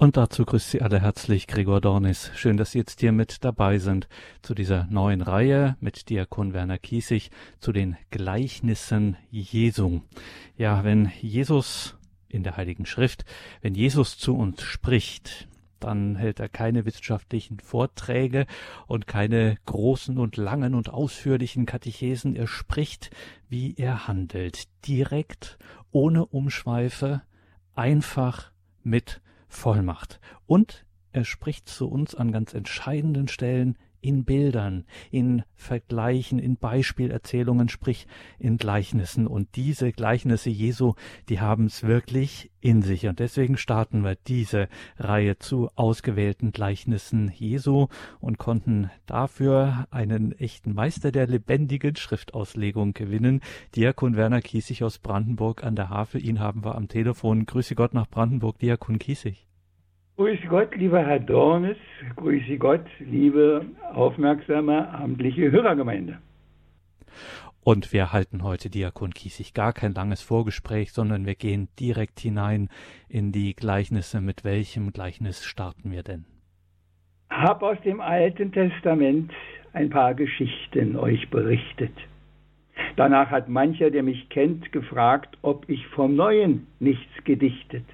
Und dazu grüßt Sie alle herzlich Gregor Dornis. Schön, dass Sie jetzt hier mit dabei sind zu dieser neuen Reihe mit Diakon Werner Kiesig zu den Gleichnissen Jesu. Ja, wenn Jesus in der Heiligen Schrift, wenn Jesus zu uns spricht, dann hält er keine wissenschaftlichen Vorträge und keine großen und langen und ausführlichen Katechesen. Er spricht, wie er handelt, direkt, ohne Umschweife, einfach mit Vollmacht. Und er spricht zu uns an ganz entscheidenden Stellen in Bildern, in Vergleichen, in Beispielerzählungen, sprich in Gleichnissen. Und diese Gleichnisse Jesu, die haben es wirklich in sich. Und deswegen starten wir diese Reihe zu ausgewählten Gleichnissen Jesu und konnten dafür einen echten Meister der lebendigen Schriftauslegung gewinnen. Diakon Werner Kiesig aus Brandenburg an der Havel. Ihn haben wir am Telefon. Grüße Gott nach Brandenburg, Diakon Kiesig. Grüß Gott, lieber Herr Dornes, grüße Gott, liebe aufmerksame amtliche Hörergemeinde. Und wir halten heute Diakon Kiesig gar kein langes Vorgespräch, sondern wir gehen direkt hinein in die Gleichnisse. Mit welchem Gleichnis starten wir denn? Hab aus dem Alten Testament ein paar Geschichten euch berichtet. Danach hat mancher, der mich kennt, gefragt, ob ich vom Neuen nichts gedichtet.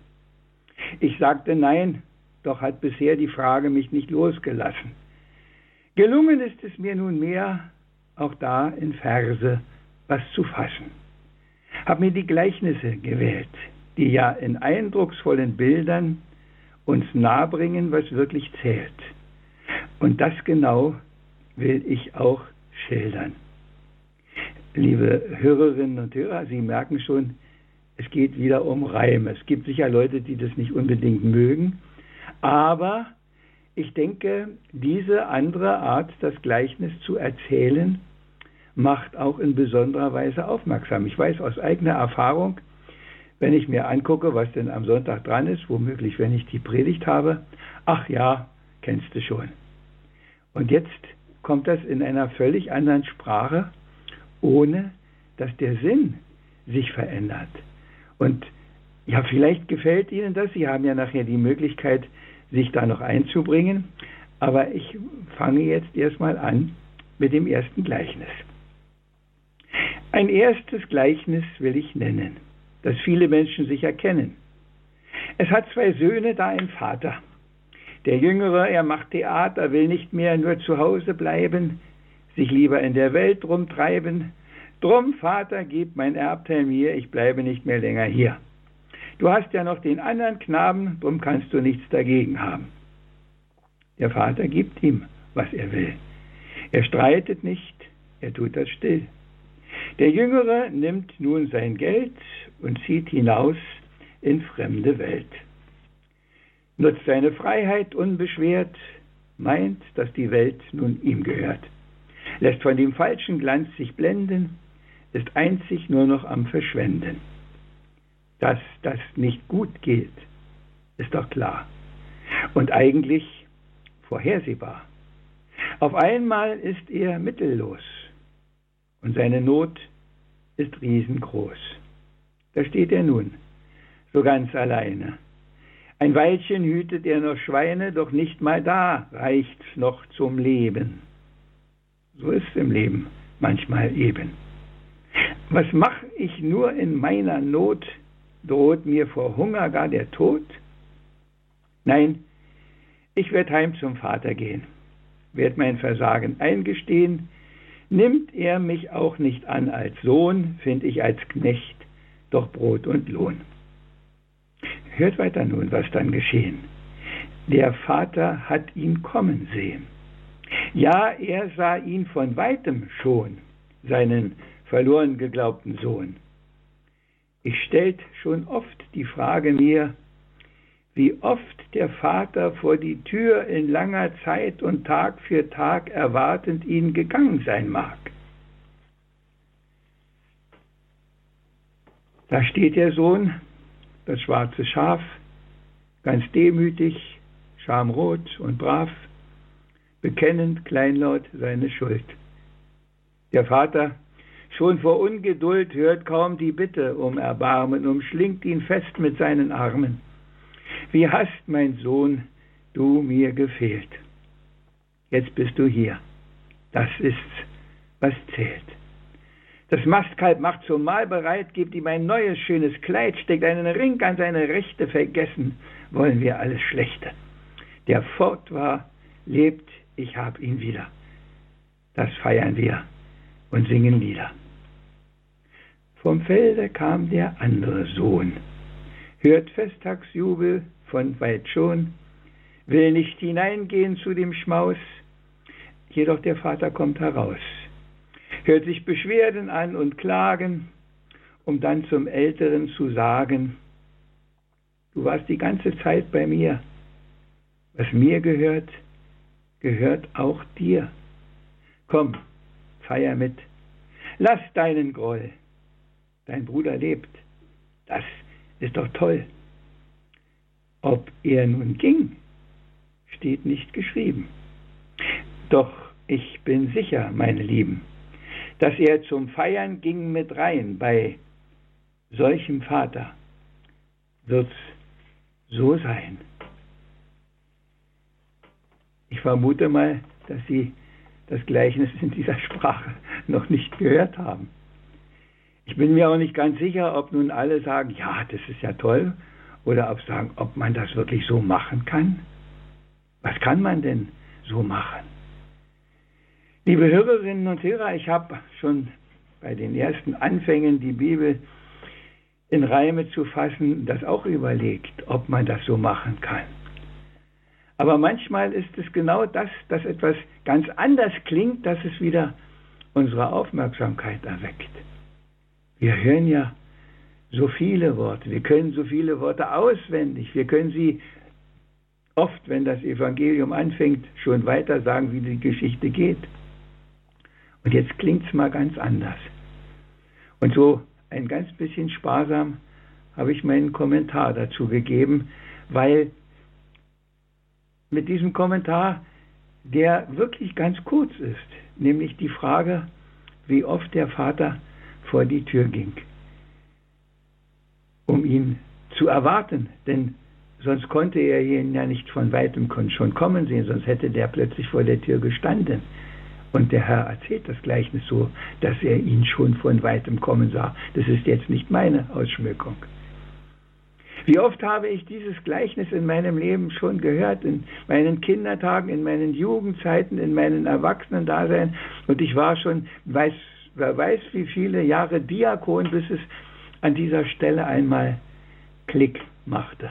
Ich sagte nein, doch hat bisher die Frage mich nicht losgelassen. Gelungen ist es mir nunmehr, auch da in Verse was zu fassen. Hab mir die Gleichnisse gewählt, die ja in eindrucksvollen Bildern uns nahebringen, was wirklich zählt. Und das genau will ich auch schildern. Liebe Hörerinnen und Hörer, Sie merken schon, es geht wieder um Reime. Es gibt sicher Leute, die das nicht unbedingt mögen, aber ich denke, diese andere Art, das Gleichnis zu erzählen, macht auch in besonderer Weise aufmerksam. Ich weiß aus eigener Erfahrung, wenn ich mir angucke, was denn am Sonntag dran ist, womöglich, wenn ich die Predigt habe, ach ja, kennst du schon. Und jetzt kommt das in einer völlig anderen Sprache, ohne dass der Sinn sich verändert. Und ja, vielleicht gefällt Ihnen das. Sie haben ja nachher die Möglichkeit, sich da noch einzubringen. Aber ich fange jetzt erstmal an mit dem ersten Gleichnis. Ein erstes Gleichnis will ich nennen, das viele Menschen sicher kennen. Es hat zwei Söhne, da ein Vater. Der Jüngere, er macht Theater, will nicht mehr nur zu Hause bleiben, sich lieber in der Welt rumtreiben. Drum, Vater, gib mein Erbteil mir, ich bleibe nicht mehr länger hier. Du hast ja noch den anderen Knaben, drum kannst du nichts dagegen haben. Der Vater gibt ihm, was er will. Er streitet nicht, er tut das still. Der Jüngere nimmt nun sein Geld und zieht hinaus in fremde Welt. Nutzt seine Freiheit unbeschwert, meint, dass die Welt nun ihm gehört. Lässt von dem falschen Glanz sich blenden, ist einzig nur noch am Verschwenden. Dass das nicht gut geht, ist doch klar. Und eigentlich vorhersehbar. Auf einmal ist er mittellos und seine Not ist riesengroß. Da steht er nun, so ganz alleine. Ein Weilchen hütet er noch Schweine, doch nicht mal da reicht's noch zum Leben. So ist's im Leben manchmal eben. Was mach ich nur in meiner Not, droht mir vor Hunger gar der Tod? Nein, ich werd heim zum Vater gehen, werd mein Versagen eingestehen, nimmt er mich auch nicht an als Sohn, find ich als Knecht doch Brot und Lohn. Hört weiter nun, was dann geschehen. Der Vater hat ihn kommen sehen. Ja, er sah ihn von weitem schon, seinen verloren geglaubten Sohn. Ich stellt schon oft die Frage mir, wie oft der Vater vor die Tür in langer Zeit und Tag für Tag erwartend ihn gegangen sein mag. Da steht der Sohn, das schwarze Schaf, ganz demütig, schamrot und brav, bekennend kleinlaut seine Schuld. Der Vater Schon vor Ungeduld hört kaum die Bitte um Erbarmen, umschlingt ihn fest mit seinen Armen. Wie hast, mein Sohn, du mir gefehlt. Jetzt bist du hier. Das ist's, was zählt. Das Mastkalb macht zum Mahl bereit, gibt ihm ein neues, schönes Kleid, steckt einen Ring an seine Rechte, vergessen wollen wir alles Schlechte. Der fort war, lebt, ich hab ihn wieder. Das feiern wir und singen Lieder. Vom Felde kam der andere Sohn, hört Festtagsjubel von weit schon, will nicht hineingehen zu dem Schmaus, jedoch der Vater kommt heraus hört sich Beschwerden an und Klagen, um dann zum Älteren zu sagen, du warst die ganze Zeit bei mir. Was mir gehört, gehört auch dir. Komm, feier mit. Lass deinen Groll. Dein Bruder lebt. Das ist doch toll. Ob er nun ging, steht nicht geschrieben. Doch ich bin sicher, meine Lieben, dass er zum Feiern ging mit rein. Bei solchem Vater wird's so sein. Ich vermute mal, dass Sie das Gleichnis in dieser Sprache noch nicht gehört haben. Ich bin mir auch nicht ganz sicher, ob nun alle sagen, ja, das ist ja toll, oder ob sagen, ob man das wirklich so machen kann. Was kann man denn so machen? Liebe Hörerinnen und Hörer, ich habe schon bei den ersten Anfängen die Bibel in Reime zu fassen, das auch überlegt, ob man das so machen kann. Aber manchmal ist es genau das, dass etwas ganz anders klingt, dass es wieder unsere Aufmerksamkeit erweckt. Wir hören ja so viele Worte, wir können so viele Worte auswendig, wir können sie oft, wenn das Evangelium anfängt, schon weiter sagen, wie die Geschichte geht. Und jetzt klingt es mal ganz anders. Und so ein ganz bisschen sparsam habe ich meinen Kommentar dazu gegeben, weil mit diesem Kommentar, der wirklich ganz kurz ist, nämlich die Frage, wie oft der Vater vor die Tür ging, um ihn zu erwarten, denn sonst konnte er ihn ja nicht von weitem schon kommen sehen, sonst hätte der plötzlich vor der Tür gestanden. Und der Herr erzählt das Gleichnis so, dass er ihn schon von weitem kommen sah. Das ist jetzt nicht meine Ausschmückung. Wie oft habe ich dieses Gleichnis in meinem Leben schon gehört, in meinen Kindertagen, in meinen Jugendzeiten, in meinen Erwachsenen-Dasein. Und ich war schon, weiß, wer weiß wie viele Jahre Diakon, bis es an dieser Stelle einmal Klick machte.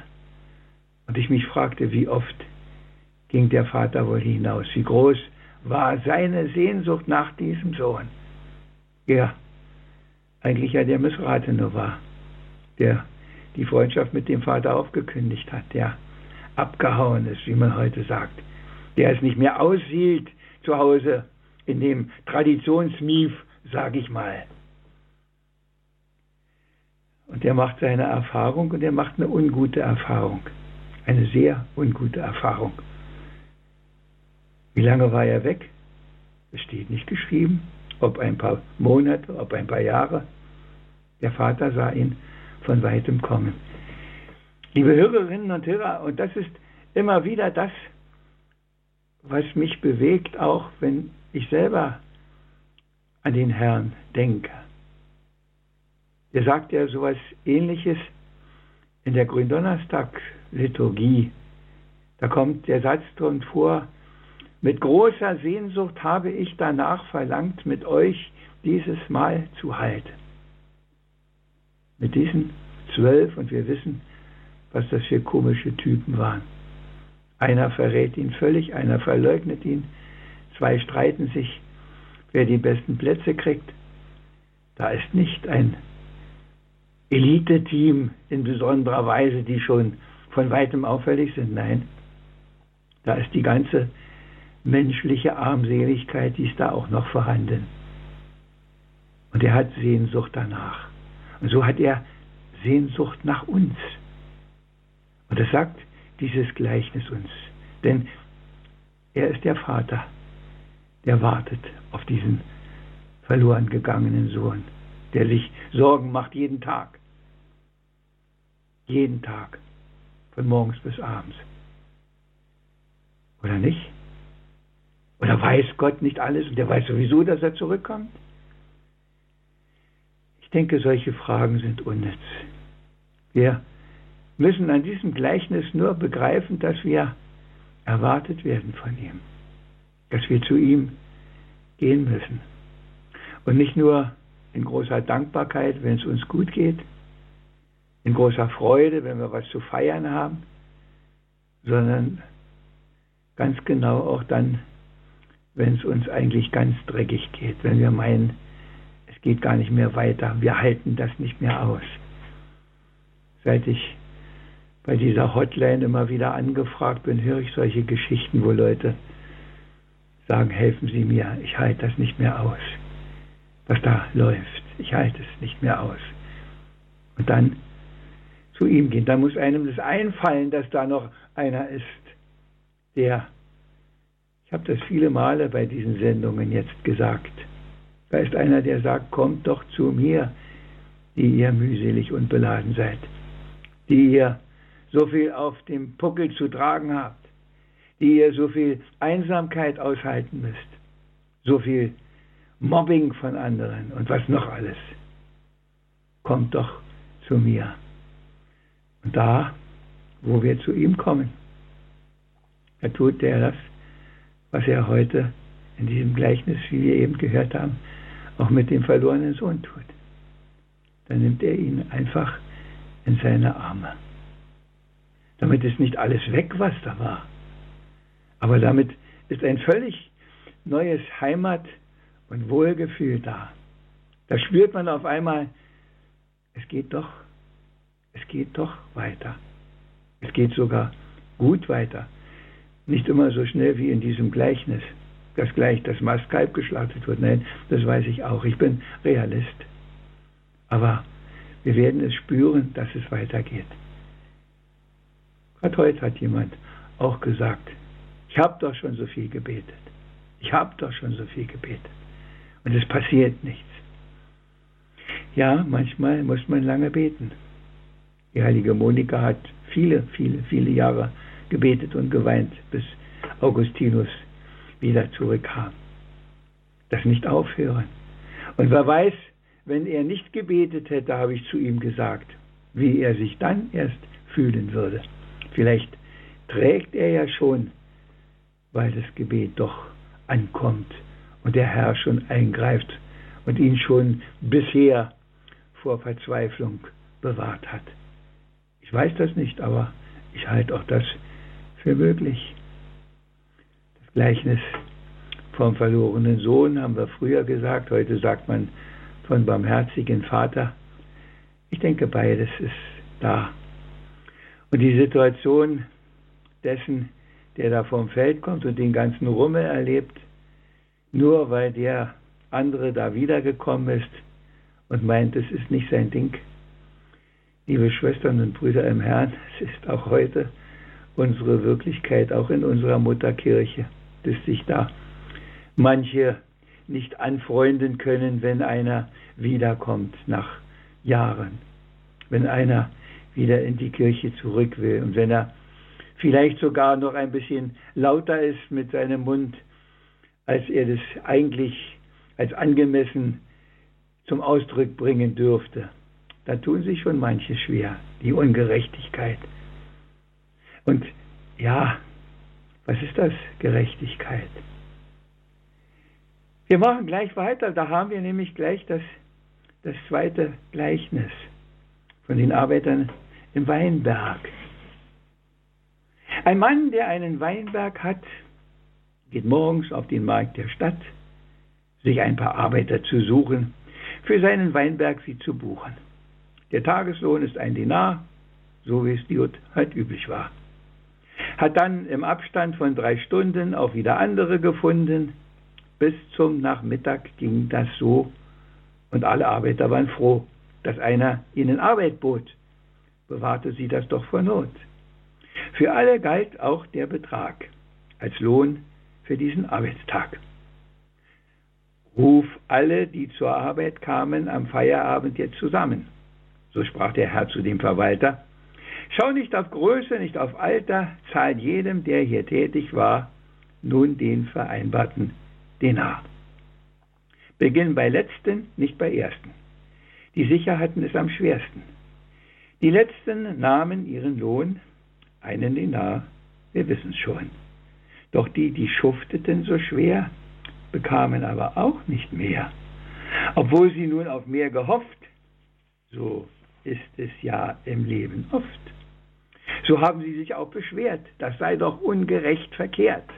Und ich mich fragte, wie oft ging der Vater wohl hinaus, wie groß war seine Sehnsucht nach diesem Sohn. Ja, eigentlich ja der Missratene war, der die Freundschaft mit dem Vater aufgekündigt hat, der abgehauen ist, wie man heute sagt, der es nicht mehr aushielt zu Hause in dem Traditionsmief, sag ich mal. Und er macht seine Erfahrung und er macht eine ungute Erfahrung, eine sehr ungute Erfahrung. Wie lange war er weg? Es steht nicht geschrieben, ob ein paar Monate, ob ein paar Jahre. Der Vater sah ihn von weitem kommen. Liebe Hörerinnen und Hörer, und das ist immer wieder das, was mich bewegt, auch wenn ich selber an den Herrn denke. Er sagt ja sowas ähnliches in der Gründonnerstag-Liturgie. Da kommt der Satz drin vor, mit großer Sehnsucht habe ich danach verlangt, mit euch dieses Mal zu halten. Mit diesen zwölf, und wir wissen, was das für komische Typen waren. Einer verrät ihn völlig, einer verleugnet ihn, zwei streiten sich, wer die besten Plätze kriegt. Da ist nicht ein Elite-Team in besonderer Weise, die schon von weitem auffällig sind. Nein, da ist die ganze menschliche Armseligkeit, die ist da auch noch vorhanden. Und er hat Sehnsucht danach. Und so hat er Sehnsucht nach uns. Und das sagt dieses Gleichnis uns. Denn er ist der Vater, der wartet auf diesen verloren gegangenen Sohn, der sich Sorgen macht jeden Tag. Jeden Tag. von morgens bis abends. Oder nicht? Oder weiß Gott nicht alles und der weiß sowieso, dass er zurückkommt? Ich denke, solche Fragen sind unnütz. Wir müssen an diesem Gleichnis nur begreifen, dass wir erwartet werden von ihm, dass wir zu ihm gehen müssen. Und nicht nur in großer Dankbarkeit, wenn es uns gut geht, in großer Freude, wenn wir was zu feiern haben, sondern ganz genau auch dann, wenn es uns eigentlich ganz dreckig geht, wenn wir meinen, es geht gar nicht mehr weiter, wir halten das nicht mehr aus. Seit ich bei dieser Hotline immer wieder angefragt bin, höre ich solche Geschichten, wo Leute sagen, helfen Sie mir, ich halte das nicht mehr aus, was da läuft, ich halte es nicht mehr aus. Und dann zu ihm gehen, da muss einem das einfallen, dass da noch einer ist, der ich habe das viele Male bei diesen Sendungen jetzt gesagt. Da ist einer, der sagt, kommt doch zu mir, die ihr mühselig und beladen seid, die ihr so viel auf dem Puckel zu tragen habt, die ihr so viel Einsamkeit aushalten müsst, so viel Mobbing von anderen und was noch alles. Kommt doch zu mir. Und da, wo wir zu ihm kommen, da tut er das was er heute in diesem Gleichnis, wie wir eben gehört haben, auch mit dem verlorenen Sohn tut. Dann nimmt er ihn einfach in seine Arme. Damit ist nicht alles weg, was da war. Aber damit ist ein völlig neues Heimat- und Wohlgefühl da. Da spürt man auf einmal, es geht doch, es geht doch weiter. Es geht sogar gut weiter. Nicht immer so schnell wie in diesem Gleichnis, dass gleich das Mastkalb geschlachtet wird. Nein, das weiß ich auch. Ich bin Realist. Aber wir werden es spüren, dass es weitergeht. Gerade heute hat jemand auch gesagt, ich habe doch schon so viel gebetet. Ich habe doch schon so viel gebetet. Und es passiert nichts. Ja, manchmal muss man lange beten. Die heilige Monika hat viele, viele, viele Jahre gebetet und geweint, bis Augustinus wieder zurückkam. Das nicht aufhören. Und wer weiß, wenn er nicht gebetet hätte, habe ich zu ihm gesagt, wie er sich dann erst fühlen würde. Vielleicht trägt er ja schon, weil das Gebet doch ankommt und der Herr schon eingreift und ihn schon bisher vor Verzweiflung bewahrt hat. Ich weiß das nicht, aber ich halte auch das für möglich. Das Gleichnis vom verlorenen Sohn haben wir früher gesagt, heute sagt man von barmherzigen Vater. Ich denke, beides ist da. Und die Situation dessen, der da vom Feld kommt und den ganzen Rummel erlebt, nur weil der andere da wiedergekommen ist und meint, es ist nicht sein Ding. Liebe Schwestern und Brüder im Herrn, es ist auch heute unsere Wirklichkeit, auch in unserer Mutterkirche, dass sich da manche nicht anfreunden können, wenn einer wiederkommt nach Jahren, wenn einer wieder in die Kirche zurück will und wenn er vielleicht sogar noch ein bisschen lauter ist mit seinem Mund, als er das eigentlich als angemessen zum Ausdruck bringen dürfte. Da tun sich schon manche schwer, die Ungerechtigkeit. Und ja, was ist das? Gerechtigkeit. Wir machen gleich weiter. Da haben wir nämlich gleich das, das zweite Gleichnis von den Arbeitern im Weinberg. Ein Mann, der einen Weinberg hat, geht morgens auf den Markt der Stadt, sich ein paar Arbeiter zu suchen, für seinen Weinberg sie zu buchen. Der Tageslohn ist ein Dinar, so wie es dort halt üblich war hat dann im Abstand von drei Stunden auch wieder andere gefunden. Bis zum Nachmittag ging das so und alle Arbeiter waren froh, dass einer ihnen Arbeit bot. Bewahrte sie das doch vor Not. Für alle galt auch der Betrag als Lohn für diesen Arbeitstag. Ruf alle, die zur Arbeit kamen, am Feierabend jetzt zusammen. So sprach der Herr zu dem Verwalter Schau nicht auf Größe, nicht auf Alter, zahl jedem, der hier tätig war, nun den vereinbarten Denar. Beginn bei letzten, nicht bei ersten. Die sicher hatten es am schwersten. Die letzten nahmen ihren Lohn, einen Denar, wir wissen's schon. Doch die, die schufteten so schwer, bekamen aber auch nicht mehr. Obwohl sie nun auf mehr gehofft, so ist es ja im Leben oft. So haben sie sich auch beschwert, das sei doch ungerecht verkehrt.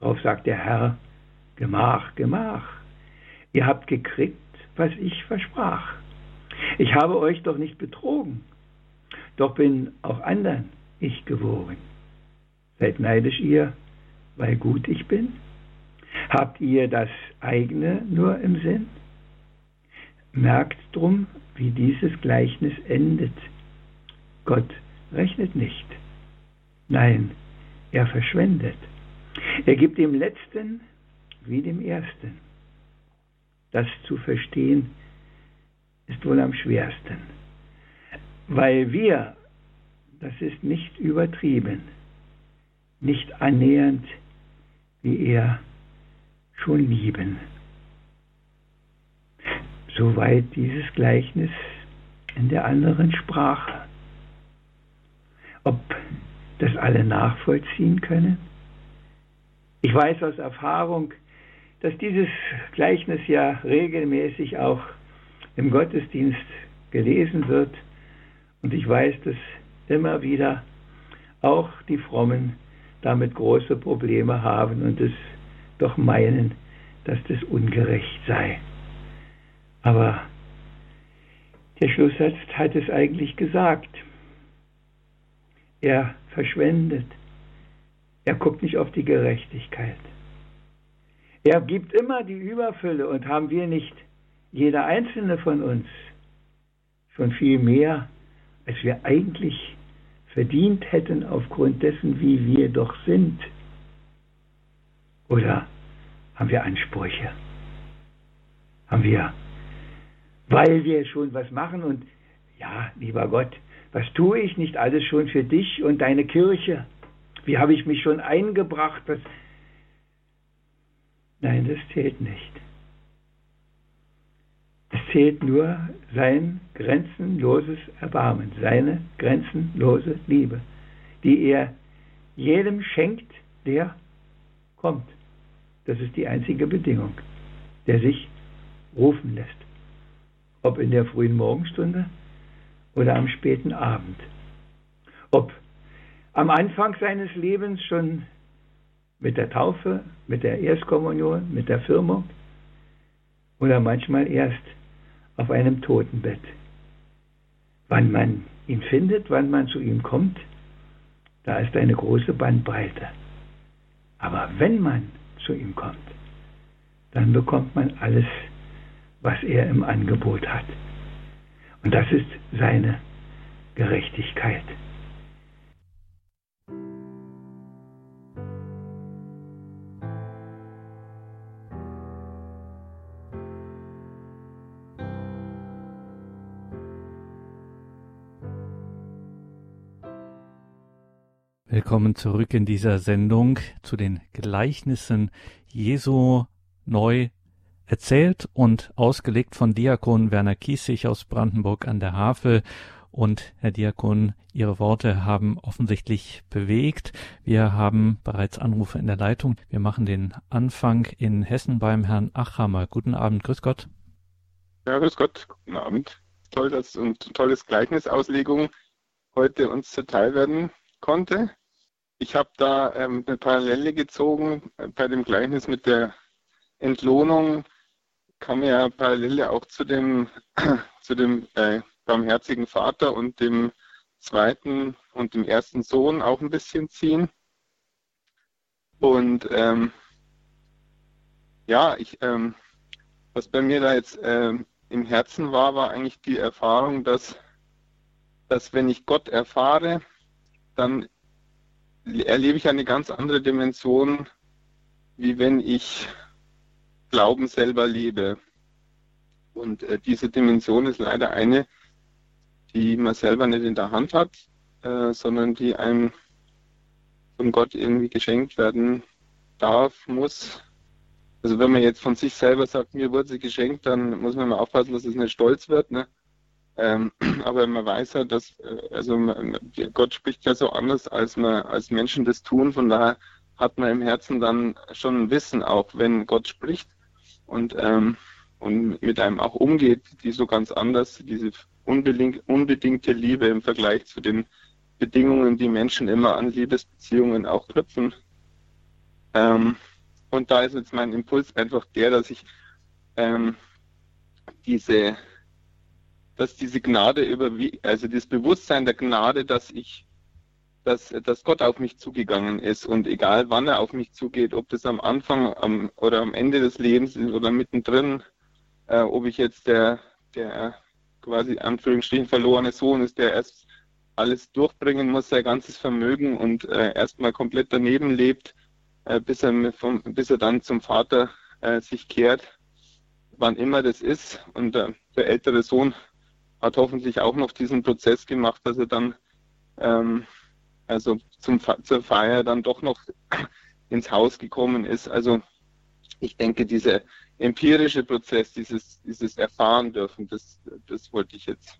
Darauf sagt der Herr, Gemach, Gemach, ihr habt gekriegt, was ich versprach. Ich habe euch doch nicht betrogen, doch bin auch anderen ich gewogen. Seid neidisch ihr, weil gut ich bin? Habt ihr das eigene nur im Sinn? Merkt drum, wie dieses Gleichnis endet. Gott rechnet nicht. Nein, er verschwendet. Er gibt dem Letzten wie dem Ersten. Das zu verstehen ist wohl am schwersten, weil wir, das ist nicht übertrieben, nicht annähernd wie er schon lieben. Soweit dieses Gleichnis in der anderen Sprache. Ob das alle nachvollziehen können? Ich weiß aus Erfahrung, dass dieses Gleichnis ja regelmäßig auch im Gottesdienst gelesen wird. Und ich weiß, dass immer wieder auch die Frommen damit große Probleme haben und es doch meinen, dass das ungerecht sei. Aber der Schlusssatz hat es eigentlich gesagt. Er verschwendet. Er guckt nicht auf die Gerechtigkeit. Er gibt immer die Überfülle und haben wir nicht, jeder einzelne von uns, schon viel mehr, als wir eigentlich verdient hätten aufgrund dessen, wie wir doch sind. Oder haben wir Ansprüche? Haben wir, weil wir schon was machen und ja, lieber Gott, was tue ich nicht alles schon für dich und deine Kirche? Wie habe ich mich schon eingebracht? Was Nein, das zählt nicht. Zählt nur sein grenzenloses Erbarmen, seine grenzenlose Liebe, die er jedem schenkt, der kommt. Das ist die einzige Bedingung, der sich rufen lässt. Ob in der frühen Morgenstunde oder am späten Abend. Ob am Anfang seines Lebens schon mit der Taufe, mit der Erstkommunion, mit der Firmung oder manchmal erst auf einem Totenbett. Wann man ihn findet, wann man zu ihm kommt, da ist eine große Bandbreite. Aber wenn man zu ihm kommt, dann bekommt man alles, was er im Angebot hat. Und das ist seine Gerechtigkeit. Willkommen zurück in dieser Sendung zu den Gleichnissen Jesu neu erzählt und ausgelegt von Diakon Werner Kiesig aus Brandenburg an der Havel. Und Herr Diakon, Ihre Worte haben offensichtlich bewegt. Wir haben bereits Anrufe in der Leitung. Wir machen den Anfang in Hessen beim Herrn Achammer. Guten Abend, grüß Gott. Ja, grüß Gott, guten Abend. Toll, dass und tolles Gleichnisauslegung heute uns zuteil werden konnte. Ich habe da ähm, eine Parallele gezogen bei dem Gleichnis mit der Entlohnung. Kam ja Parallele auch zu dem, zu dem äh, barmherzigen Vater und dem zweiten und dem ersten Sohn auch ein bisschen ziehen. Und ähm, ja, ich, ähm, was bei mir da jetzt ähm, im Herzen war, war eigentlich die Erfahrung, dass, dass wenn ich Gott erfahre, dann erlebe ich eine ganz andere Dimension, wie wenn ich Glauben selber lebe. Und äh, diese Dimension ist leider eine, die man selber nicht in der Hand hat, äh, sondern die einem von Gott irgendwie geschenkt werden darf, muss. Also wenn man jetzt von sich selber sagt, mir wurde sie geschenkt, dann muss man mal aufpassen, dass es nicht stolz wird. Ne? Ähm, aber man weiß ja, dass äh, also man, Gott spricht ja so anders, als man als Menschen das tun. Von daher hat man im Herzen dann schon ein Wissen, auch wenn Gott spricht und ähm, und mit einem auch umgeht, die so ganz anders, diese unbedingte Liebe im Vergleich zu den Bedingungen, die Menschen immer an Liebesbeziehungen auch knüpfen. Ähm, und da ist jetzt mein Impuls einfach der, dass ich ähm, diese, dass diese Gnade über, also das Bewusstsein der Gnade, dass ich, dass, dass Gott auf mich zugegangen ist und egal wann er auf mich zugeht, ob das am Anfang am, oder am Ende des Lebens ist oder mittendrin, äh, ob ich jetzt der, der quasi Anführungsstrichen verlorene Sohn ist, der erst alles durchbringen muss, sein ganzes Vermögen und äh, erstmal komplett daneben lebt, äh, bis, er vom, bis er dann zum Vater äh, sich kehrt, wann immer das ist. Und äh, der ältere Sohn hat hoffentlich auch noch diesen Prozess gemacht, dass er dann ähm, also zum, zur Feier dann doch noch ins Haus gekommen ist. Also ich denke, dieser empirische Prozess, dieses, dieses Erfahren dürfen, das, das wollte ich jetzt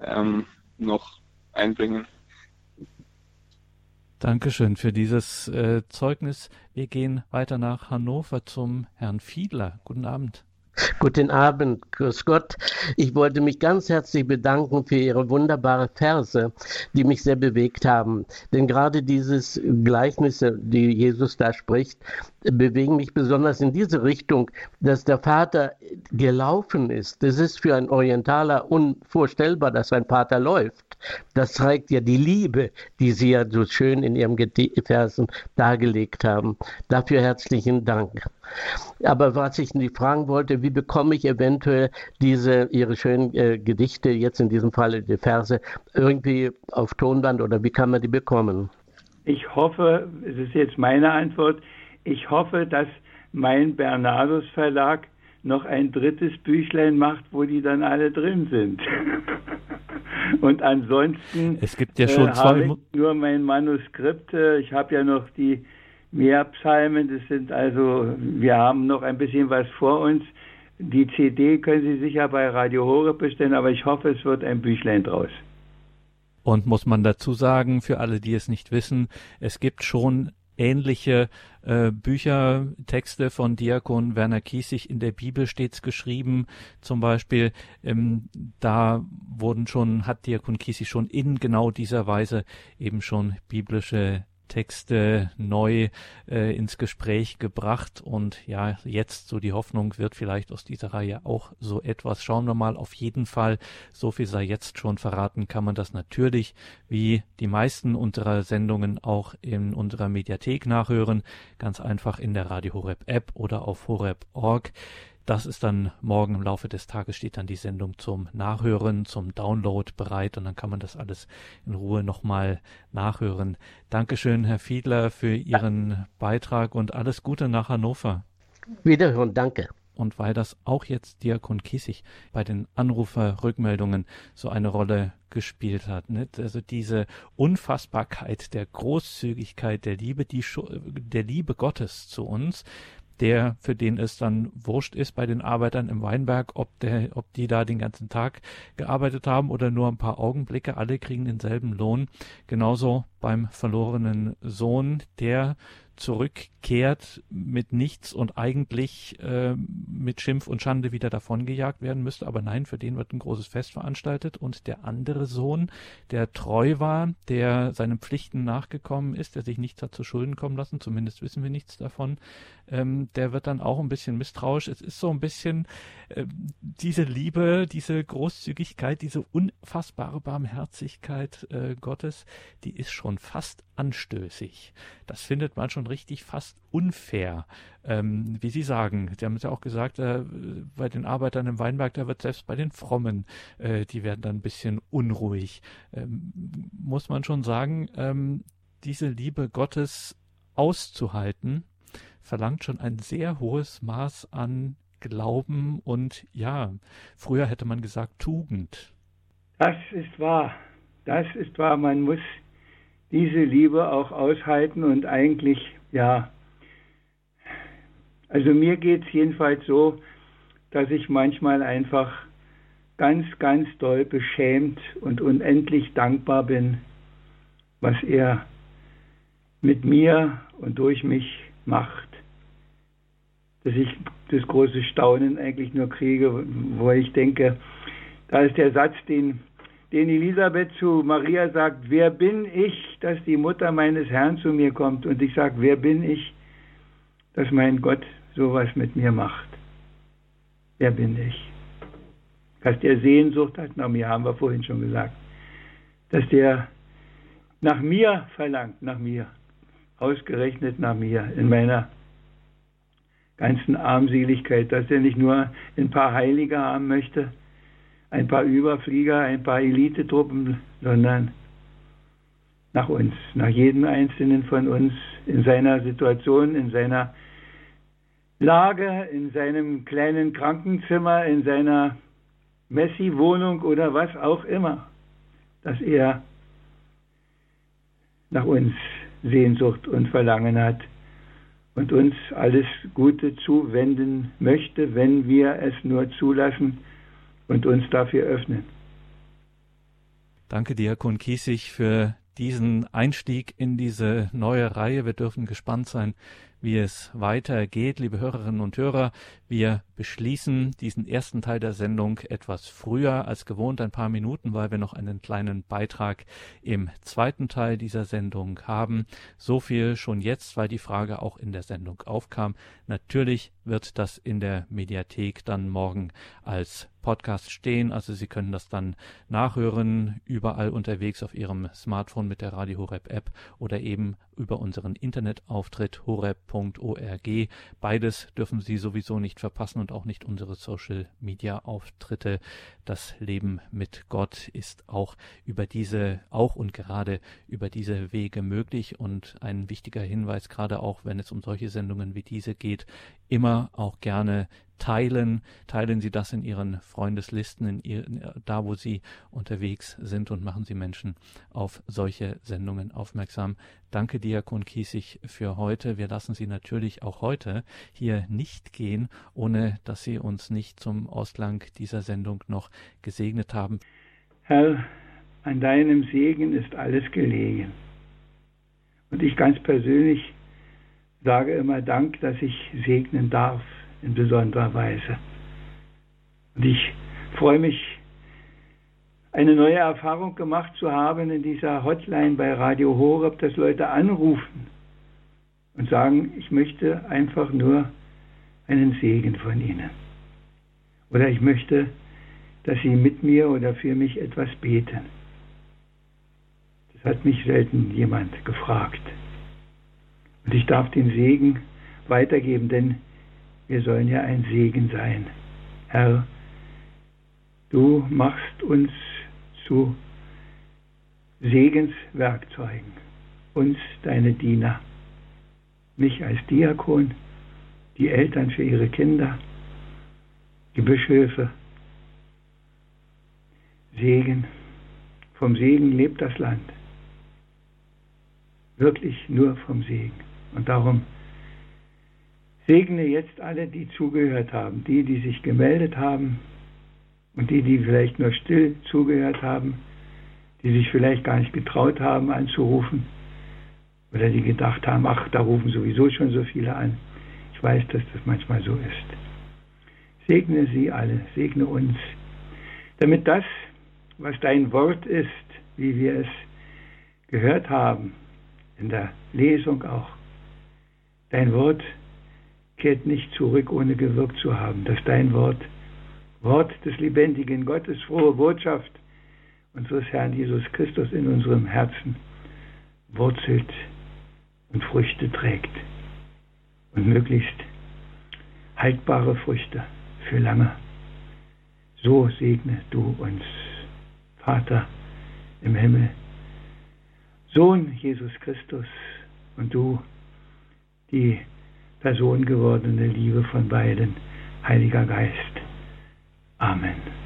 ähm, noch einbringen. Dankeschön für dieses äh, Zeugnis. Wir gehen weiter nach Hannover zum Herrn Fiedler. Guten Abend. Guten Abend, grüß Gott. Ich wollte mich ganz herzlich bedanken für Ihre wunderbare Verse, die mich sehr bewegt haben. Denn gerade dieses Gleichnisse, die Jesus da spricht, bewegen mich besonders in diese Richtung, dass der Vater gelaufen ist. Das ist für einen Orientaler unvorstellbar, dass ein Vater läuft. Das zeigt ja die Liebe, die Sie ja so schön in Ihren Versen dargelegt haben. Dafür herzlichen Dank. Aber was ich nicht fragen wollte, wie bekomme ich eventuell diese Ihre schönen äh, Gedichte, jetzt in diesem Fall die Verse, irgendwie auf Tonband oder wie kann man die bekommen? Ich hoffe, es ist jetzt meine Antwort, ich hoffe, dass mein Bernardus Verlag noch ein drittes Büchlein macht, wo die dann alle drin sind. Und ansonsten es gibt ja schon äh, zwei habe ich nur mein Manuskript. Ich habe ja noch die Mehrpsalmen. Das sind also, wir haben noch ein bisschen was vor uns. Die CD können Sie sicher bei Radio Horeb bestellen, aber ich hoffe, es wird ein Büchlein draus. Und muss man dazu sagen, für alle, die es nicht wissen, es gibt schon ähnliche äh, Bücher, Texte von Diakon Werner Kiesig in der Bibel stets geschrieben. Zum Beispiel, ähm, da wurden schon, hat Diakon Kiesig schon in genau dieser Weise eben schon biblische Texte neu äh, ins Gespräch gebracht und ja, jetzt so die Hoffnung wird vielleicht aus dieser Reihe auch so etwas. Schauen wir mal auf jeden Fall. So viel sei jetzt schon verraten, kann man das natürlich wie die meisten unserer Sendungen auch in unserer Mediathek nachhören. Ganz einfach in der Radio Horeb App oder auf horeb.org. Das ist dann morgen im Laufe des Tages steht dann die Sendung zum Nachhören, zum Download bereit und dann kann man das alles in Ruhe nochmal nachhören. Dankeschön, Herr Fiedler, für Ihren Beitrag und alles Gute nach Hannover. Wiederhören, danke. Und weil das auch jetzt Diakon Kiesig bei den Anruferrückmeldungen so eine Rolle gespielt hat. Nicht? Also diese Unfassbarkeit der Großzügigkeit, der Liebe, die, der Liebe Gottes zu uns, der, für den es dann wurscht ist bei den Arbeitern im Weinberg, ob der, ob die da den ganzen Tag gearbeitet haben oder nur ein paar Augenblicke, alle kriegen denselben Lohn. Genauso beim verlorenen Sohn, der zurückkehrt mit nichts und eigentlich äh, mit Schimpf und Schande wieder davongejagt werden müsste. Aber nein, für den wird ein großes Fest veranstaltet. Und der andere Sohn, der treu war, der seinen Pflichten nachgekommen ist, der sich nichts hat zu Schulden kommen lassen, zumindest wissen wir nichts davon, ähm, der wird dann auch ein bisschen misstrauisch. Es ist so ein bisschen äh, diese Liebe, diese Großzügigkeit, diese unfassbare Barmherzigkeit äh, Gottes, die ist schon fast anstößig. Das findet man schon richtig fast unfair. Ähm, wie Sie sagen, Sie haben es ja auch gesagt, äh, bei den Arbeitern im Weinberg, da wird selbst bei den Frommen, äh, die werden dann ein bisschen unruhig. Ähm, muss man schon sagen, ähm, diese Liebe Gottes auszuhalten, verlangt schon ein sehr hohes Maß an Glauben und ja, früher hätte man gesagt Tugend. Das ist wahr. Das ist wahr. Man muss diese Liebe auch aushalten und eigentlich, ja, also mir geht es jedenfalls so, dass ich manchmal einfach ganz, ganz doll beschämt und unendlich dankbar bin, was er mit mir und durch mich macht. Dass ich das große Staunen eigentlich nur kriege, wo ich denke, da ist der Satz, den, den Elisabeth zu Maria sagt, wer bin ich, dass die Mutter meines Herrn zu mir kommt? Und ich sage, wer bin ich, dass mein Gott sowas mit mir macht? Wer bin ich? Dass der Sehnsucht hat nach mir, haben wir vorhin schon gesagt. Dass der nach mir verlangt, nach mir, ausgerechnet nach mir, in meiner ganzen Armseligkeit, dass er nicht nur ein paar Heilige haben möchte, ein paar Überflieger, ein paar Elitetruppen, sondern nach uns, nach jedem Einzelnen von uns, in seiner Situation, in seiner Lage, in seinem kleinen Krankenzimmer, in seiner Messi-Wohnung oder was auch immer, dass er nach uns Sehnsucht und Verlangen hat und uns alles Gute zuwenden möchte, wenn wir es nur zulassen und uns dafür öffnen. Danke, Diakon Kiesig, für diesen Einstieg in diese neue Reihe. Wir dürfen gespannt sein, wie es weitergeht. Liebe Hörerinnen und Hörer, wir beschließen diesen ersten Teil der Sendung etwas früher als gewohnt, ein paar Minuten, weil wir noch einen kleinen Beitrag im zweiten Teil dieser Sendung haben. So viel schon jetzt, weil die Frage auch in der Sendung aufkam. Natürlich wird das in der Mediathek dann morgen als Podcast stehen. Also Sie können das dann nachhören, überall unterwegs auf Ihrem Smartphone mit der Radio Horeb App oder eben über unseren Internetauftritt horeb.org. Beides dürfen Sie sowieso nicht verpassen und auch nicht unsere Social Media Auftritte. Das Leben mit Gott ist auch über diese, auch und gerade über diese Wege möglich und ein wichtiger Hinweis, gerade auch wenn es um solche Sendungen wie diese geht, immer auch gerne teilen. Teilen Sie das in Ihren Freundeslisten, in ihr, da wo Sie unterwegs sind und machen Sie Menschen auf solche Sendungen aufmerksam. Danke, Diakon Kiesig, für heute. Wir lassen Sie natürlich auch heute hier nicht gehen, ohne dass Sie uns nicht zum Ausklang dieser Sendung noch gesegnet haben. Herr, an deinem Segen ist alles gelegen. Und ich ganz persönlich sage immer Dank, dass ich segnen darf in besonderer Weise. Und ich freue mich, eine neue Erfahrung gemacht zu haben in dieser Hotline bei Radio Horeb, dass Leute anrufen und sagen, ich möchte einfach nur einen Segen von Ihnen. Oder ich möchte, dass Sie mit mir oder für mich etwas beten. Das hat mich selten jemand gefragt. Und ich darf den Segen weitergeben, denn wir sollen ja ein Segen sein. Herr, du machst uns zu Segenswerkzeugen, uns deine Diener, mich als Diakon, die Eltern für ihre Kinder, die Bischöfe. Segen, vom Segen lebt das Land. Wirklich nur vom Segen. Und darum segne jetzt alle, die zugehört haben, die, die sich gemeldet haben und die, die vielleicht nur still zugehört haben, die sich vielleicht gar nicht getraut haben anzurufen oder die gedacht haben, ach, da rufen sowieso schon so viele an. Ich weiß, dass das manchmal so ist. Segne sie alle, segne uns, damit das, was dein Wort ist, wie wir es gehört haben, in der Lesung auch, dein Wort kehrt nicht zurück, ohne gewirkt zu haben, dass dein Wort, Wort des lebendigen Gottes, frohe Botschaft unseres Herrn Jesus Christus in unserem Herzen wurzelt und Früchte trägt und möglichst haltbare Früchte für lange. So segne du uns, Vater im Himmel, Sohn Jesus Christus und du, die personengewordene Liebe von beiden, Heiliger Geist. Amen.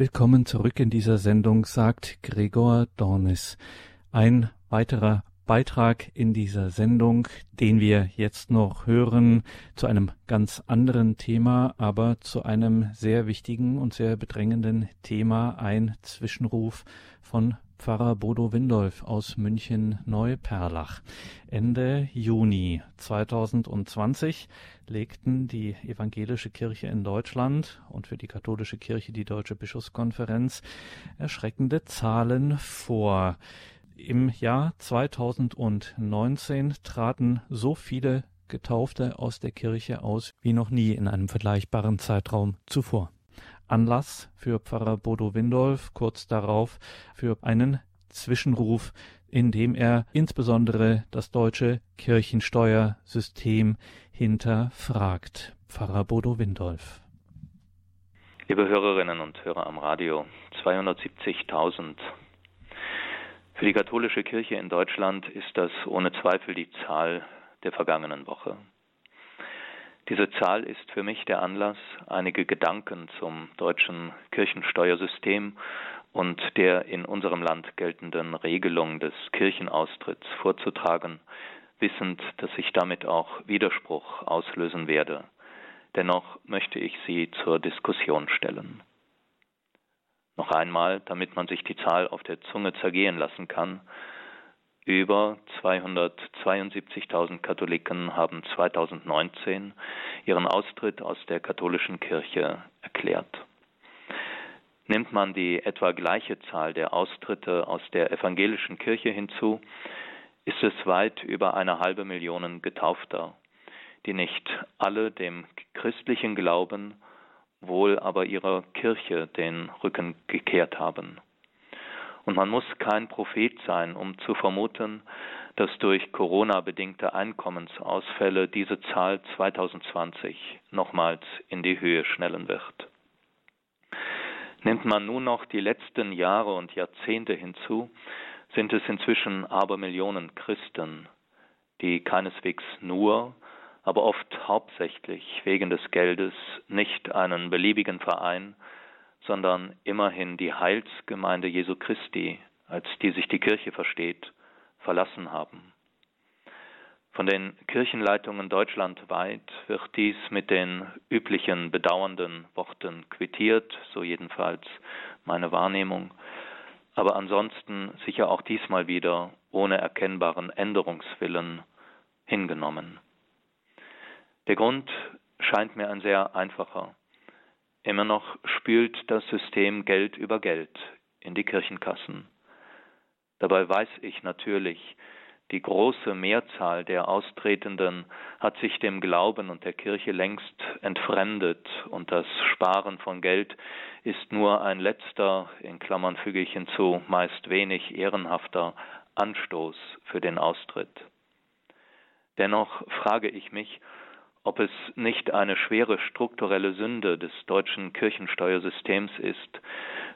Willkommen zurück in dieser Sendung, sagt Gregor Dornis. Ein weiterer Beitrag in dieser Sendung, den wir jetzt noch hören, zu einem ganz anderen Thema, aber zu einem sehr wichtigen und sehr bedrängenden Thema, ein Zwischenruf von Pfarrer Bodo Windolf aus München Neuperlach. Ende Juni 2020 legten die evangelische Kirche in Deutschland und für die katholische Kirche die Deutsche Bischofskonferenz erschreckende Zahlen vor. Im Jahr 2019 traten so viele Getaufte aus der Kirche aus wie noch nie in einem vergleichbaren Zeitraum zuvor. Anlass für Pfarrer Bodo Windolf kurz darauf für einen Zwischenruf, in dem er insbesondere das deutsche Kirchensteuersystem hinterfragt. Pfarrer Bodo Windolf. Liebe Hörerinnen und Hörer am Radio, 270.000. Für die katholische Kirche in Deutschland ist das ohne Zweifel die Zahl der vergangenen Woche. Diese Zahl ist für mich der Anlass, einige Gedanken zum deutschen Kirchensteuersystem und der in unserem Land geltenden Regelung des Kirchenaustritts vorzutragen, wissend, dass ich damit auch Widerspruch auslösen werde. Dennoch möchte ich sie zur Diskussion stellen. Noch einmal, damit man sich die Zahl auf der Zunge zergehen lassen kann, über 272.000 Katholiken haben 2019 ihren Austritt aus der katholischen Kirche erklärt. Nimmt man die etwa gleiche Zahl der Austritte aus der evangelischen Kirche hinzu, ist es weit über eine halbe Million Getaufter, die nicht alle dem christlichen Glauben, wohl aber ihrer Kirche den Rücken gekehrt haben. Und man muss kein Prophet sein, um zu vermuten, dass durch Corona bedingte Einkommensausfälle diese Zahl 2020 nochmals in die Höhe schnellen wird. Nimmt man nun noch die letzten Jahre und Jahrzehnte hinzu, sind es inzwischen Abermillionen Christen, die keineswegs nur, aber oft hauptsächlich wegen des Geldes nicht einen beliebigen Verein, sondern immerhin die Heilsgemeinde Jesu Christi, als die sich die Kirche versteht, verlassen haben. Von den Kirchenleitungen deutschlandweit wird dies mit den üblichen bedauernden Worten quittiert, so jedenfalls meine Wahrnehmung, aber ansonsten sicher auch diesmal wieder ohne erkennbaren Änderungswillen hingenommen. Der Grund scheint mir ein sehr einfacher. Immer noch spült das System Geld über Geld in die Kirchenkassen. Dabei weiß ich natürlich, die große Mehrzahl der Austretenden hat sich dem Glauben und der Kirche längst entfremdet und das Sparen von Geld ist nur ein letzter, in Klammern füge ich hinzu, meist wenig ehrenhafter Anstoß für den Austritt. Dennoch frage ich mich, ob es nicht eine schwere strukturelle Sünde des deutschen Kirchensteuersystems ist,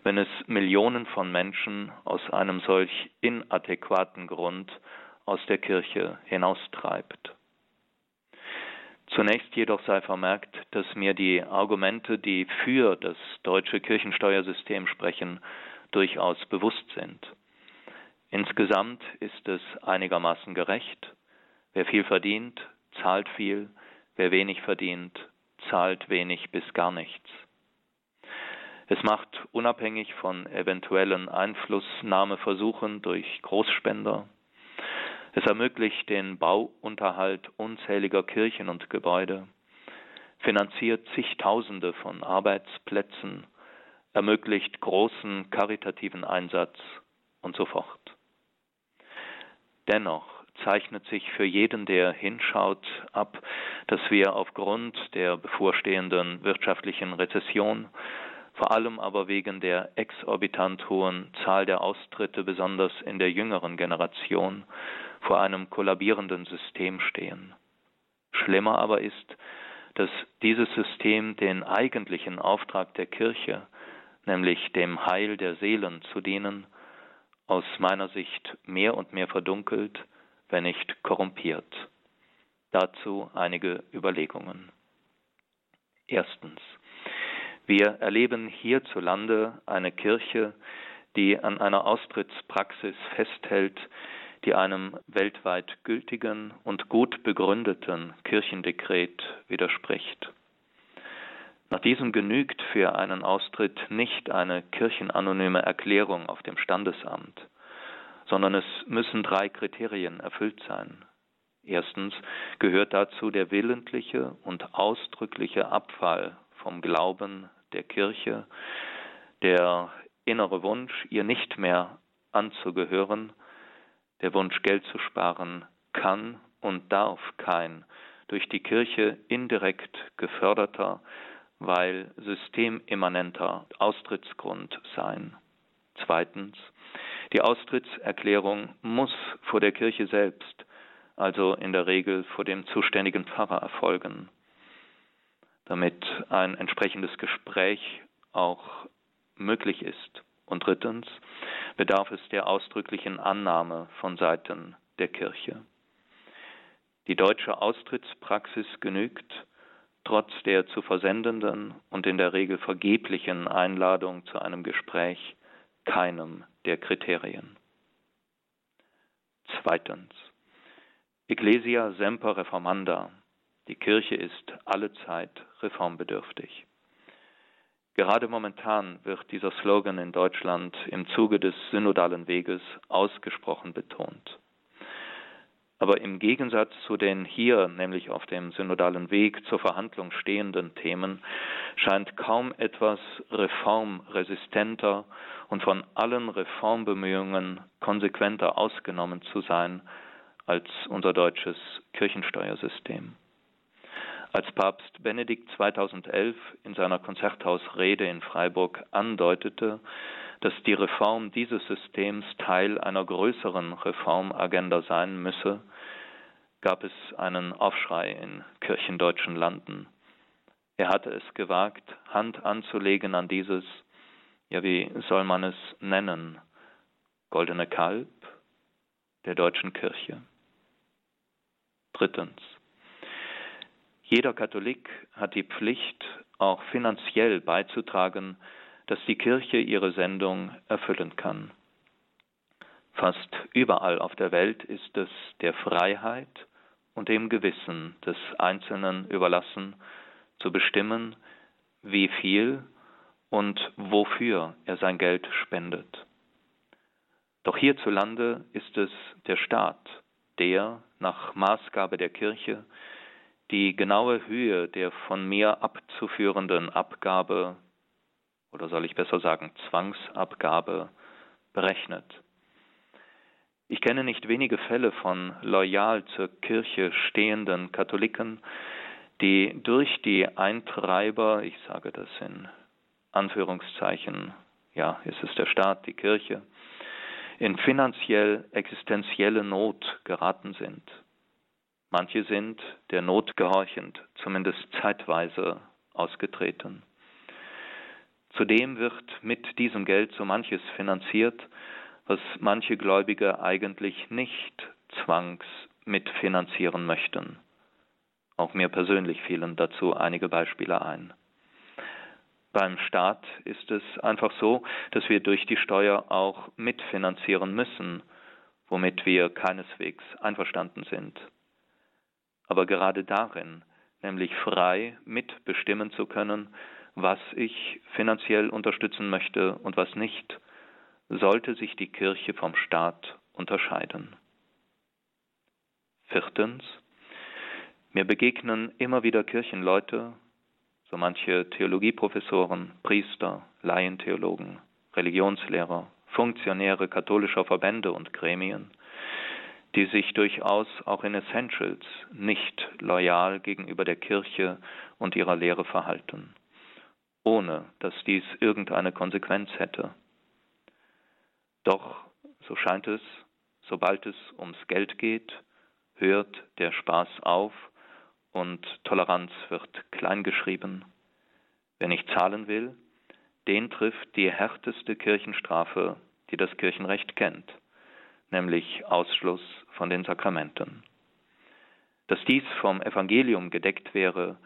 wenn es Millionen von Menschen aus einem solch inadäquaten Grund aus der Kirche hinaustreibt. Zunächst jedoch sei vermerkt, dass mir die Argumente, die für das deutsche Kirchensteuersystem sprechen, durchaus bewusst sind. Insgesamt ist es einigermaßen gerecht. Wer viel verdient, zahlt viel, Wer wenig verdient, zahlt wenig bis gar nichts. Es macht unabhängig von eventuellen Einflussnahmeversuchen durch Großspender. Es ermöglicht den Bauunterhalt unzähliger Kirchen und Gebäude, finanziert zigtausende von Arbeitsplätzen, ermöglicht großen karitativen Einsatz und so fort. Dennoch zeichnet sich für jeden, der hinschaut, ab, dass wir aufgrund der bevorstehenden wirtschaftlichen Rezession, vor allem aber wegen der exorbitant hohen Zahl der Austritte, besonders in der jüngeren Generation, vor einem kollabierenden System stehen. Schlimmer aber ist, dass dieses System den eigentlichen Auftrag der Kirche, nämlich dem Heil der Seelen zu dienen, aus meiner Sicht mehr und mehr verdunkelt, wenn nicht korrumpiert. Dazu einige Überlegungen. Erstens. Wir erleben hierzulande eine Kirche, die an einer Austrittspraxis festhält, die einem weltweit gültigen und gut begründeten Kirchendekret widerspricht. Nach diesem genügt für einen Austritt nicht eine kirchenanonyme Erklärung auf dem Standesamt, sondern es müssen drei Kriterien erfüllt sein. Erstens gehört dazu der willentliche und ausdrückliche Abfall vom Glauben der Kirche, der innere Wunsch, ihr nicht mehr anzugehören, der Wunsch, Geld zu sparen, kann und darf kein durch die Kirche indirekt geförderter, weil systemimmanenter Austrittsgrund sein. Zweitens, die Austrittserklärung muss vor der Kirche selbst, also in der Regel vor dem zuständigen Pfarrer erfolgen, damit ein entsprechendes Gespräch auch möglich ist. Und drittens bedarf es der ausdrücklichen Annahme von Seiten der Kirche. Die deutsche Austrittspraxis genügt, trotz der zu versendenden und in der Regel vergeblichen Einladung zu einem Gespräch, keinem der Kriterien. Zweitens. Ecclesia semper reformanda. Die Kirche ist allezeit reformbedürftig. Gerade momentan wird dieser Slogan in Deutschland im Zuge des synodalen Weges ausgesprochen betont. Aber im Gegensatz zu den hier, nämlich auf dem synodalen Weg zur Verhandlung stehenden Themen, scheint kaum etwas reformresistenter und von allen Reformbemühungen konsequenter ausgenommen zu sein als unser deutsches Kirchensteuersystem. Als Papst Benedikt 2011 in seiner Konzerthausrede in Freiburg andeutete, dass die Reform dieses Systems Teil einer größeren Reformagenda sein müsse, gab es einen Aufschrei in kirchendeutschen Landen. Er hatte es gewagt, Hand anzulegen an dieses, ja wie soll man es nennen, goldene Kalb der deutschen Kirche. Drittens. Jeder Katholik hat die Pflicht, auch finanziell beizutragen, dass die Kirche ihre Sendung erfüllen kann. Fast überall auf der Welt ist es der Freiheit und dem Gewissen des Einzelnen überlassen, zu bestimmen, wie viel und wofür er sein Geld spendet. Doch hierzulande ist es der Staat, der nach Maßgabe der Kirche die genaue Höhe der von mir abzuführenden Abgabe oder soll ich besser sagen Zwangsabgabe berechnet. Ich kenne nicht wenige Fälle von loyal zur Kirche stehenden Katholiken, die durch die Eintreiber, ich sage das in Anführungszeichen, ja, es ist der Staat, die Kirche, in finanziell existenzielle Not geraten sind. Manche sind der Not gehorchend, zumindest zeitweise ausgetreten. Zudem wird mit diesem Geld so manches finanziert, was manche Gläubige eigentlich nicht zwangs mitfinanzieren möchten. Auch mir persönlich fielen dazu einige Beispiele ein. Beim Staat ist es einfach so, dass wir durch die Steuer auch mitfinanzieren müssen, womit wir keineswegs einverstanden sind. Aber gerade darin, nämlich frei mitbestimmen zu können, was ich finanziell unterstützen möchte und was nicht, sollte sich die Kirche vom Staat unterscheiden. Viertens, mir begegnen immer wieder Kirchenleute, so manche Theologieprofessoren, Priester, Laientheologen, Religionslehrer, Funktionäre katholischer Verbände und Gremien, die sich durchaus auch in Essentials nicht loyal gegenüber der Kirche und ihrer Lehre verhalten, ohne dass dies irgendeine Konsequenz hätte. Doch, so scheint es, sobald es ums Geld geht, hört der Spaß auf und Toleranz wird kleingeschrieben. Wer nicht zahlen will, den trifft die härteste Kirchenstrafe, die das Kirchenrecht kennt, nämlich Ausschluss von den Sakramenten. Dass dies vom Evangelium gedeckt wäre,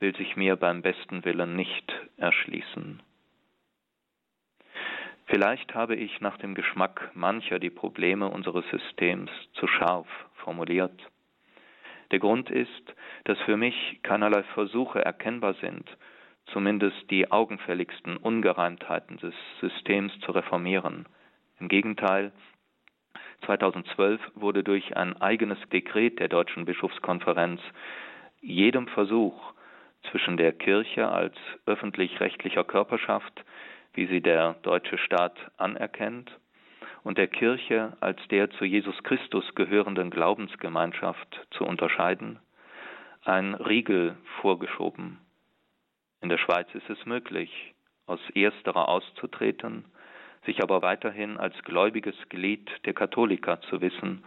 will sich mir beim besten Willen nicht erschließen. Vielleicht habe ich nach dem Geschmack mancher die Probleme unseres Systems zu scharf formuliert. Der Grund ist, dass für mich keinerlei Versuche erkennbar sind, zumindest die augenfälligsten Ungereimtheiten des Systems zu reformieren. Im Gegenteil, 2012 wurde durch ein eigenes Dekret der Deutschen Bischofskonferenz jedem Versuch zwischen der Kirche als öffentlich-rechtlicher Körperschaft, wie sie der deutsche Staat anerkennt, und der Kirche als der zu Jesus Christus gehörenden Glaubensgemeinschaft zu unterscheiden, ein Riegel vorgeschoben. In der Schweiz ist es möglich, aus ersterer auszutreten, sich aber weiterhin als gläubiges Glied der Katholiker zu wissen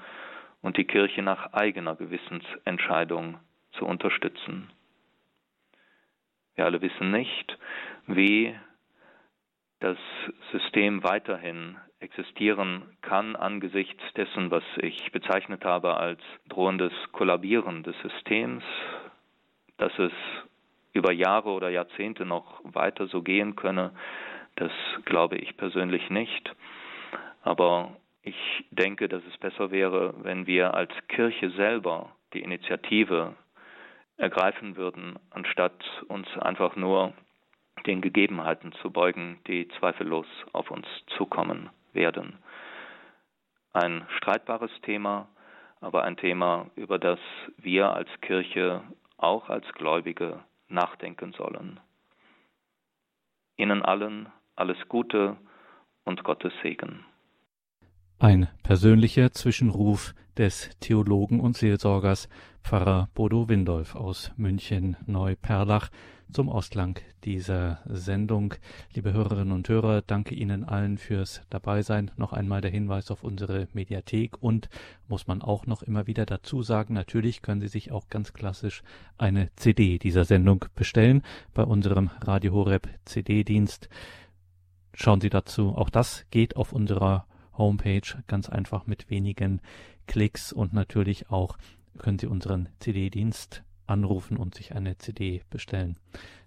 und die Kirche nach eigener Gewissensentscheidung zu unterstützen. Wir alle wissen nicht, wie das System weiterhin existieren kann angesichts dessen, was ich bezeichnet habe als drohendes Kollabieren des Systems, dass es über Jahre oder Jahrzehnte noch weiter so gehen könne, das glaube ich persönlich nicht. Aber ich denke, dass es besser wäre, wenn wir als Kirche selber die Initiative ergreifen würden, anstatt uns einfach nur den Gegebenheiten zu beugen, die zweifellos auf uns zukommen werden. Ein streitbares Thema, aber ein Thema, über das wir als Kirche, auch als Gläubige, nachdenken sollen. Ihnen allen alles Gute und Gottes Segen. Ein persönlicher Zwischenruf des Theologen und Seelsorgers Pfarrer Bodo Windolf aus München Neuperlach zum Ausklang dieser Sendung. Liebe Hörerinnen und Hörer, danke Ihnen allen fürs Dabeisein. Noch einmal der Hinweis auf unsere Mediathek und muss man auch noch immer wieder dazu sagen, natürlich können Sie sich auch ganz klassisch eine CD dieser Sendung bestellen bei unserem Radio Horeb CD-Dienst. Schauen Sie dazu, auch das geht auf unserer Homepage ganz einfach mit wenigen Klicks und natürlich auch können Sie unseren CD-Dienst anrufen und sich eine CD bestellen.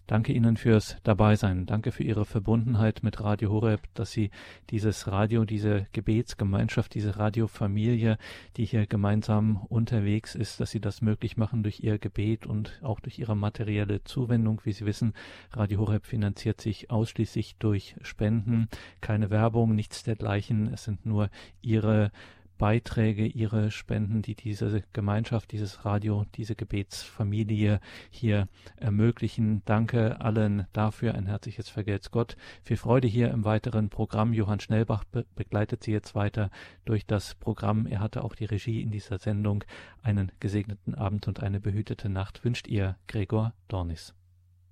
Danke Ihnen fürs Dabeisein. Danke für Ihre Verbundenheit mit Radio Horeb, dass Sie dieses Radio, diese Gebetsgemeinschaft, diese Radiofamilie, die hier gemeinsam unterwegs ist, dass Sie das möglich machen durch Ihr Gebet und auch durch Ihre materielle Zuwendung. Wie Sie wissen, Radio Horeb finanziert sich ausschließlich durch Spenden, keine Werbung, nichts dergleichen. Es sind nur Ihre Beiträge, ihre Spenden, die diese Gemeinschaft, dieses Radio, diese Gebetsfamilie hier ermöglichen. Danke allen dafür. Ein herzliches Vergelt's Gott. Viel Freude hier im weiteren Programm. Johann Schnellbach be begleitet Sie jetzt weiter durch das Programm. Er hatte auch die Regie in dieser Sendung. Einen gesegneten Abend und eine behütete Nacht wünscht ihr Gregor Dornis.